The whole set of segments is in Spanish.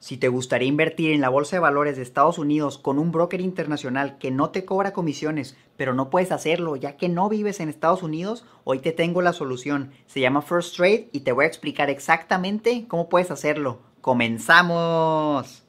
Si te gustaría invertir en la Bolsa de Valores de Estados Unidos con un broker internacional que no te cobra comisiones, pero no puedes hacerlo ya que no vives en Estados Unidos, hoy te tengo la solución. Se llama First Trade y te voy a explicar exactamente cómo puedes hacerlo. ¡Comenzamos!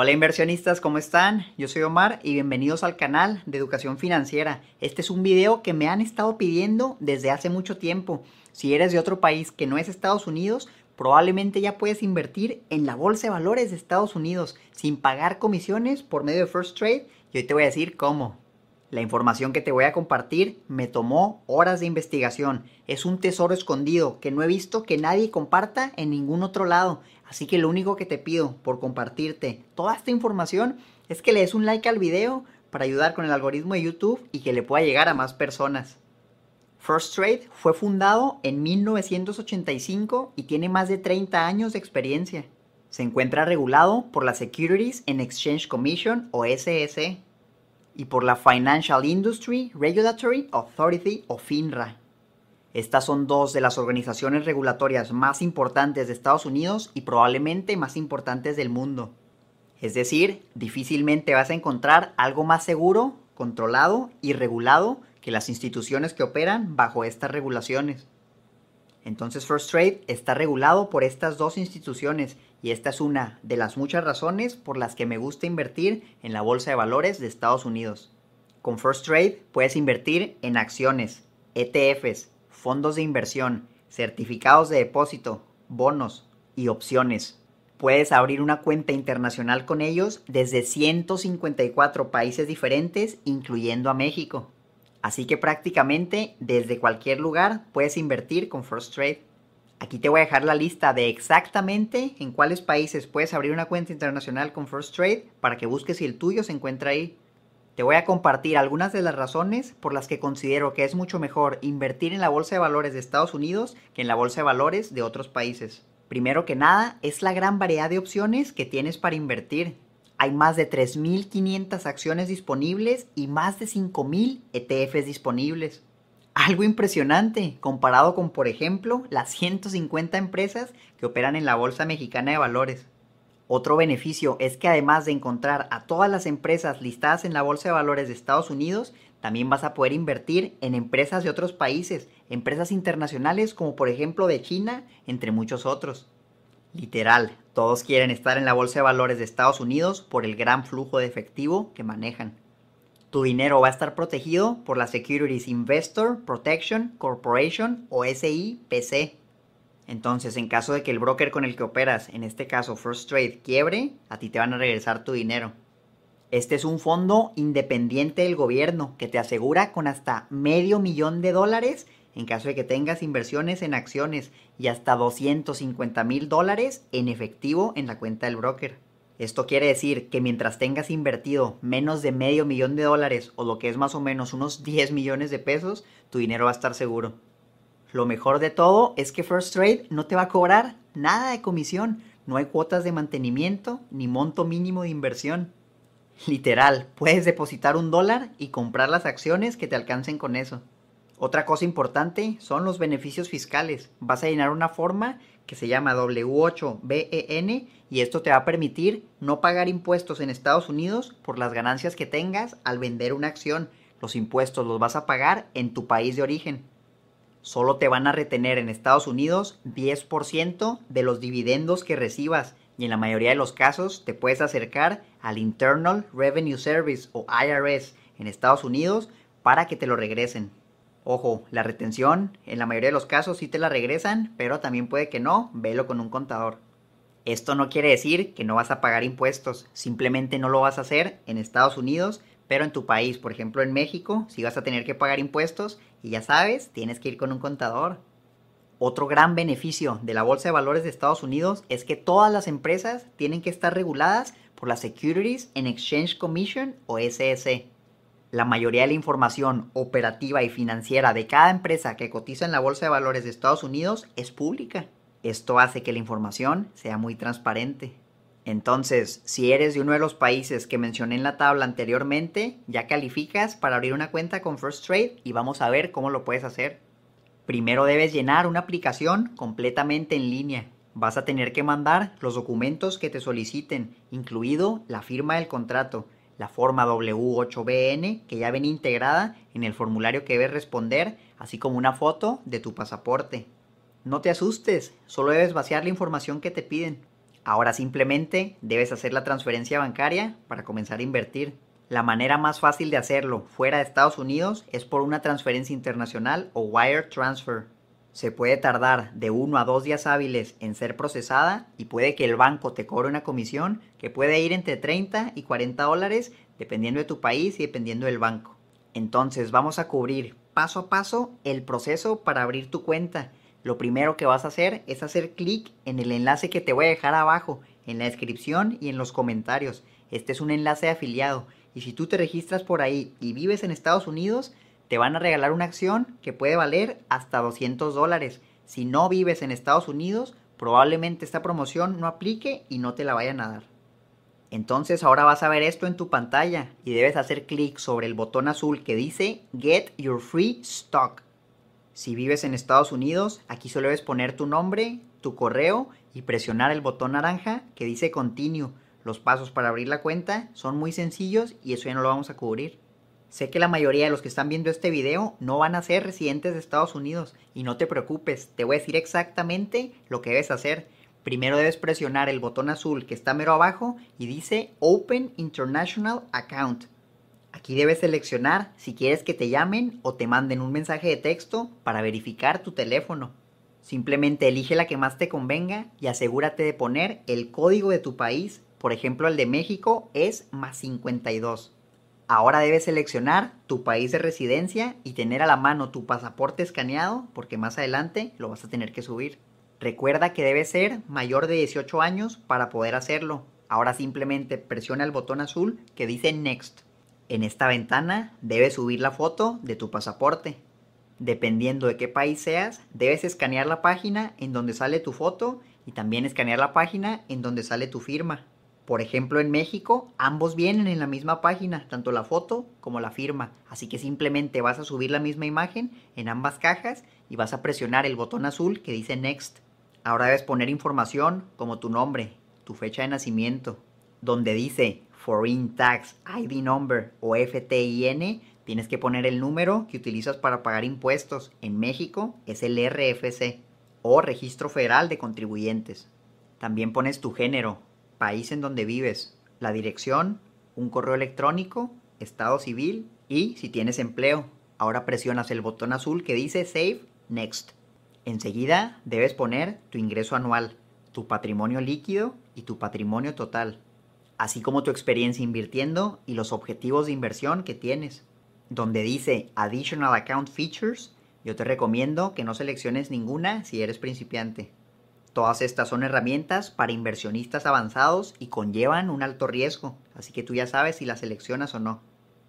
Hola inversionistas, ¿cómo están? Yo soy Omar y bienvenidos al canal de Educación Financiera. Este es un video que me han estado pidiendo desde hace mucho tiempo. Si eres de otro país que no es Estados Unidos, probablemente ya puedes invertir en la bolsa de valores de Estados Unidos sin pagar comisiones por medio de First Trade y hoy te voy a decir cómo. La información que te voy a compartir me tomó horas de investigación. Es un tesoro escondido que no he visto que nadie comparta en ningún otro lado. Así que lo único que te pido por compartirte toda esta información es que le des un like al video para ayudar con el algoritmo de YouTube y que le pueda llegar a más personas. First Trade fue fundado en 1985 y tiene más de 30 años de experiencia. Se encuentra regulado por la Securities and Exchange Commission o SEC y por la Financial Industry Regulatory Authority o FINRA. Estas son dos de las organizaciones regulatorias más importantes de Estados Unidos y probablemente más importantes del mundo. Es decir, difícilmente vas a encontrar algo más seguro, controlado y regulado que las instituciones que operan bajo estas regulaciones. Entonces First Trade está regulado por estas dos instituciones y esta es una de las muchas razones por las que me gusta invertir en la Bolsa de Valores de Estados Unidos. Con First Trade puedes invertir en acciones, ETFs, fondos de inversión, certificados de depósito, bonos y opciones. Puedes abrir una cuenta internacional con ellos desde 154 países diferentes, incluyendo a México. Así que prácticamente desde cualquier lugar puedes invertir con First Trade. Aquí te voy a dejar la lista de exactamente en cuáles países puedes abrir una cuenta internacional con First Trade para que busques si el tuyo se encuentra ahí. Te voy a compartir algunas de las razones por las que considero que es mucho mejor invertir en la bolsa de valores de Estados Unidos que en la bolsa de valores de otros países. Primero que nada, es la gran variedad de opciones que tienes para invertir. Hay más de 3.500 acciones disponibles y más de 5.000 ETFs disponibles. Algo impresionante comparado con, por ejemplo, las 150 empresas que operan en la Bolsa Mexicana de Valores. Otro beneficio es que además de encontrar a todas las empresas listadas en la Bolsa de Valores de Estados Unidos, también vas a poder invertir en empresas de otros países, empresas internacionales como por ejemplo de China, entre muchos otros. Literal, todos quieren estar en la Bolsa de Valores de Estados Unidos por el gran flujo de efectivo que manejan. Tu dinero va a estar protegido por la Securities Investor Protection Corporation o SIPC entonces, en caso de que el broker con el que operas, en este caso First Trade, quiebre, a ti te van a regresar tu dinero. Este es un fondo independiente del gobierno que te asegura con hasta medio millón de dólares en caso de que tengas inversiones en acciones y hasta 250 mil dólares en efectivo en la cuenta del broker. Esto quiere decir que mientras tengas invertido menos de medio millón de dólares o lo que es más o menos unos 10 millones de pesos, tu dinero va a estar seguro. Lo mejor de todo es que First Trade no te va a cobrar nada de comisión. No hay cuotas de mantenimiento ni monto mínimo de inversión. Literal, puedes depositar un dólar y comprar las acciones que te alcancen con eso. Otra cosa importante son los beneficios fiscales. Vas a llenar una forma que se llama W8BEN y esto te va a permitir no pagar impuestos en Estados Unidos por las ganancias que tengas al vender una acción. Los impuestos los vas a pagar en tu país de origen solo te van a retener en Estados Unidos 10% de los dividendos que recibas y en la mayoría de los casos te puedes acercar al Internal Revenue Service o IRS en Estados Unidos para que te lo regresen. Ojo, la retención en la mayoría de los casos sí te la regresan, pero también puede que no, velo con un contador. Esto no quiere decir que no vas a pagar impuestos, simplemente no lo vas a hacer en Estados Unidos pero en tu país, por ejemplo en México, si vas a tener que pagar impuestos y ya sabes, tienes que ir con un contador. Otro gran beneficio de la Bolsa de Valores de Estados Unidos es que todas las empresas tienen que estar reguladas por la Securities and Exchange Commission o SEC. La mayoría de la información operativa y financiera de cada empresa que cotiza en la Bolsa de Valores de Estados Unidos es pública. Esto hace que la información sea muy transparente. Entonces, si eres de uno de los países que mencioné en la tabla anteriormente, ya calificas para abrir una cuenta con First Trade y vamos a ver cómo lo puedes hacer. Primero debes llenar una aplicación completamente en línea. Vas a tener que mandar los documentos que te soliciten, incluido la firma del contrato, la forma W8BN que ya viene integrada en el formulario que debes responder, así como una foto de tu pasaporte. No te asustes, solo debes vaciar la información que te piden. Ahora simplemente debes hacer la transferencia bancaria para comenzar a invertir. La manera más fácil de hacerlo fuera de Estados Unidos es por una transferencia internacional o wire transfer. Se puede tardar de uno a dos días hábiles en ser procesada y puede que el banco te cobre una comisión que puede ir entre 30 y 40 dólares dependiendo de tu país y dependiendo del banco. Entonces vamos a cubrir paso a paso el proceso para abrir tu cuenta lo primero que vas a hacer es hacer clic en el enlace que te voy a dejar abajo, en la descripción y en los comentarios. Este es un enlace de afiliado y si tú te registras por ahí y vives en Estados Unidos, te van a regalar una acción que puede valer hasta 200 dólares. Si no vives en Estados Unidos, probablemente esta promoción no aplique y no te la vayan a dar. Entonces ahora vas a ver esto en tu pantalla y debes hacer clic sobre el botón azul que dice Get Your Free Stock. Si vives en Estados Unidos, aquí solo debes poner tu nombre, tu correo y presionar el botón naranja que dice Continue. Los pasos para abrir la cuenta son muy sencillos y eso ya no lo vamos a cubrir. Sé que la mayoría de los que están viendo este video no van a ser residentes de Estados Unidos y no te preocupes, te voy a decir exactamente lo que debes hacer. Primero debes presionar el botón azul que está mero abajo y dice Open International Account. Aquí debes seleccionar si quieres que te llamen o te manden un mensaje de texto para verificar tu teléfono. Simplemente elige la que más te convenga y asegúrate de poner el código de tu país. Por ejemplo, el de México es más 52. Ahora debes seleccionar tu país de residencia y tener a la mano tu pasaporte escaneado porque más adelante lo vas a tener que subir. Recuerda que debes ser mayor de 18 años para poder hacerlo. Ahora simplemente presiona el botón azul que dice Next. En esta ventana debes subir la foto de tu pasaporte. Dependiendo de qué país seas, debes escanear la página en donde sale tu foto y también escanear la página en donde sale tu firma. Por ejemplo, en México, ambos vienen en la misma página, tanto la foto como la firma. Así que simplemente vas a subir la misma imagen en ambas cajas y vas a presionar el botón azul que dice Next. Ahora debes poner información como tu nombre, tu fecha de nacimiento, donde dice Foreign Tax ID Number o FTIN, tienes que poner el número que utilizas para pagar impuestos. En México es el RFC o Registro Federal de Contribuyentes. También pones tu género, país en donde vives, la dirección, un correo electrónico, estado civil y si tienes empleo. Ahora presionas el botón azul que dice Save Next. Enseguida debes poner tu ingreso anual, tu patrimonio líquido y tu patrimonio total así como tu experiencia invirtiendo y los objetivos de inversión que tienes. Donde dice Additional Account Features, yo te recomiendo que no selecciones ninguna si eres principiante. Todas estas son herramientas para inversionistas avanzados y conllevan un alto riesgo, así que tú ya sabes si las seleccionas o no.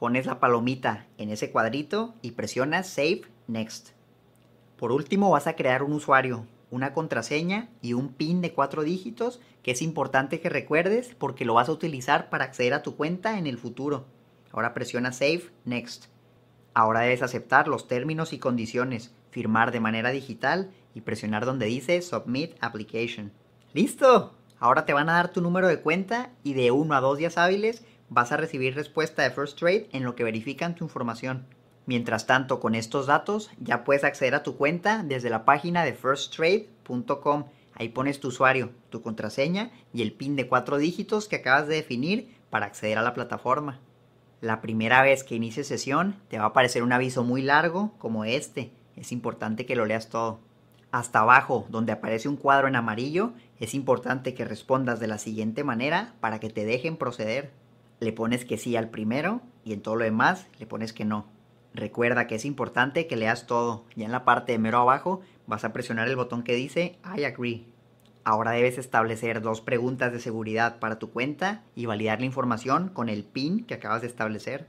Pones la palomita en ese cuadrito y presionas Save Next. Por último vas a crear un usuario, una contraseña y un PIN de cuatro dígitos que es importante que recuerdes porque lo vas a utilizar para acceder a tu cuenta en el futuro. Ahora presiona Save Next. Ahora debes aceptar los términos y condiciones, firmar de manera digital y presionar donde dice Submit Application. ¡Listo! Ahora te van a dar tu número de cuenta y de uno a dos días hábiles vas a recibir respuesta de First Trade en lo que verifican tu información. Mientras tanto, con estos datos ya puedes acceder a tu cuenta desde la página de firsttrade.com. Ahí pones tu usuario, tu contraseña y el PIN de cuatro dígitos que acabas de definir para acceder a la plataforma. La primera vez que inicies sesión te va a aparecer un aviso muy largo como este. Es importante que lo leas todo. Hasta abajo, donde aparece un cuadro en amarillo, es importante que respondas de la siguiente manera para que te dejen proceder. Le pones que sí al primero y en todo lo demás le pones que no. Recuerda que es importante que leas todo. Ya en la parte de mero abajo vas a presionar el botón que dice I agree. Ahora debes establecer dos preguntas de seguridad para tu cuenta y validar la información con el PIN que acabas de establecer.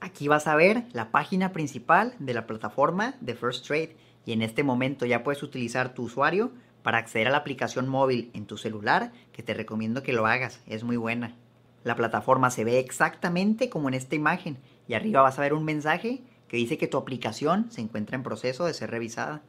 Aquí vas a ver la página principal de la plataforma de First Trade y en este momento ya puedes utilizar tu usuario para acceder a la aplicación móvil en tu celular, que te recomiendo que lo hagas, es muy buena. La plataforma se ve exactamente como en esta imagen y arriba vas a ver un mensaje que dice que tu aplicación se encuentra en proceso de ser revisada.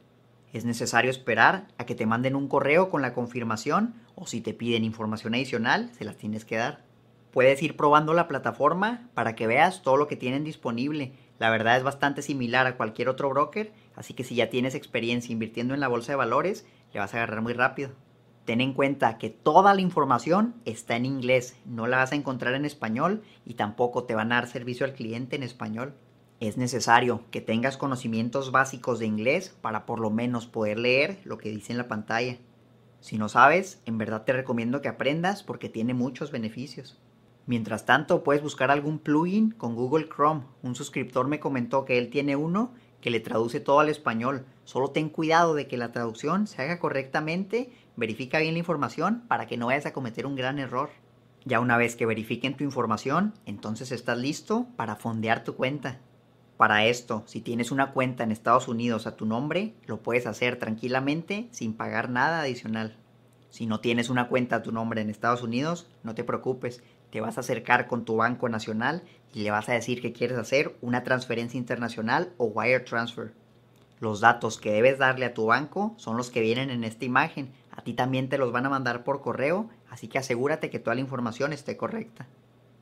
Es necesario esperar a que te manden un correo con la confirmación o si te piden información adicional, se las tienes que dar. Puedes ir probando la plataforma para que veas todo lo que tienen disponible. La verdad es bastante similar a cualquier otro broker, así que si ya tienes experiencia invirtiendo en la bolsa de valores, le vas a agarrar muy rápido. Ten en cuenta que toda la información está en inglés, no la vas a encontrar en español y tampoco te van a dar servicio al cliente en español. Es necesario que tengas conocimientos básicos de inglés para por lo menos poder leer lo que dice en la pantalla. Si no sabes, en verdad te recomiendo que aprendas porque tiene muchos beneficios. Mientras tanto, puedes buscar algún plugin con Google Chrome. Un suscriptor me comentó que él tiene uno que le traduce todo al español. Solo ten cuidado de que la traducción se haga correctamente, verifica bien la información para que no vayas a cometer un gran error. Ya una vez que verifiquen tu información, entonces estás listo para fondear tu cuenta. Para esto, si tienes una cuenta en Estados Unidos a tu nombre, lo puedes hacer tranquilamente sin pagar nada adicional. Si no tienes una cuenta a tu nombre en Estados Unidos, no te preocupes, te vas a acercar con tu banco nacional y le vas a decir que quieres hacer una transferencia internacional o wire transfer. Los datos que debes darle a tu banco son los que vienen en esta imagen. A ti también te los van a mandar por correo, así que asegúrate que toda la información esté correcta.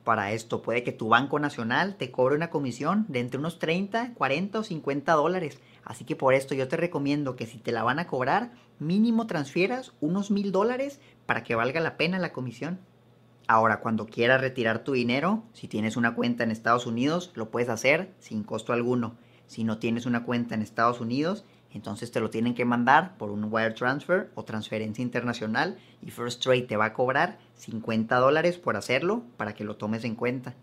Para esto puede que tu banco nacional te cobre una comisión de entre unos 30, 40 o 50 dólares. Así que por esto yo te recomiendo que si te la van a cobrar, mínimo transfieras unos mil dólares para que valga la pena la comisión. Ahora, cuando quieras retirar tu dinero, si tienes una cuenta en Estados Unidos, lo puedes hacer sin costo alguno. Si no tienes una cuenta en Estados Unidos, entonces te lo tienen que mandar por un wire transfer o transferencia internacional y First Trade te va a cobrar 50 dólares por hacerlo para que lo tomes en cuenta.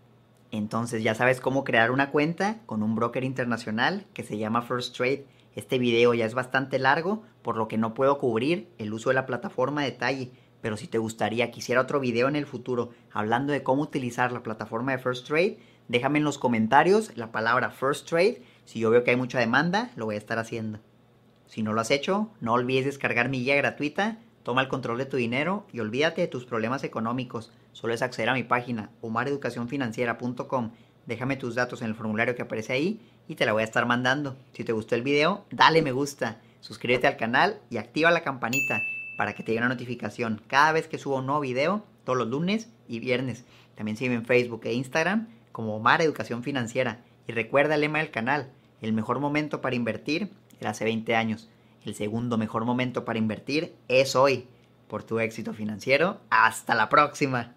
Entonces ya sabes cómo crear una cuenta con un broker internacional que se llama First Trade. Este video ya es bastante largo, por lo que no puedo cubrir el uso de la plataforma detalle pero si te gustaría que hiciera otro video en el futuro hablando de cómo utilizar la plataforma de First Trade, déjame en los comentarios la palabra First Trade. Si yo veo que hay mucha demanda, lo voy a estar haciendo. Si no lo has hecho, no olvides descargar mi guía gratuita, toma el control de tu dinero y olvídate de tus problemas económicos. Solo es acceder a mi página omareducacionfinanciera.com. Déjame tus datos en el formulario que aparece ahí y te la voy a estar mandando. Si te gustó el video, dale me gusta, suscríbete al canal y activa la campanita para que te llegue una notificación cada vez que subo un nuevo video, todos los lunes y viernes. También sígueme en Facebook e Instagram como Omar Educación Financiera. Y recuerda el lema del canal, el mejor momento para invertir era hace 20 años. El segundo mejor momento para invertir es hoy. Por tu éxito financiero, hasta la próxima.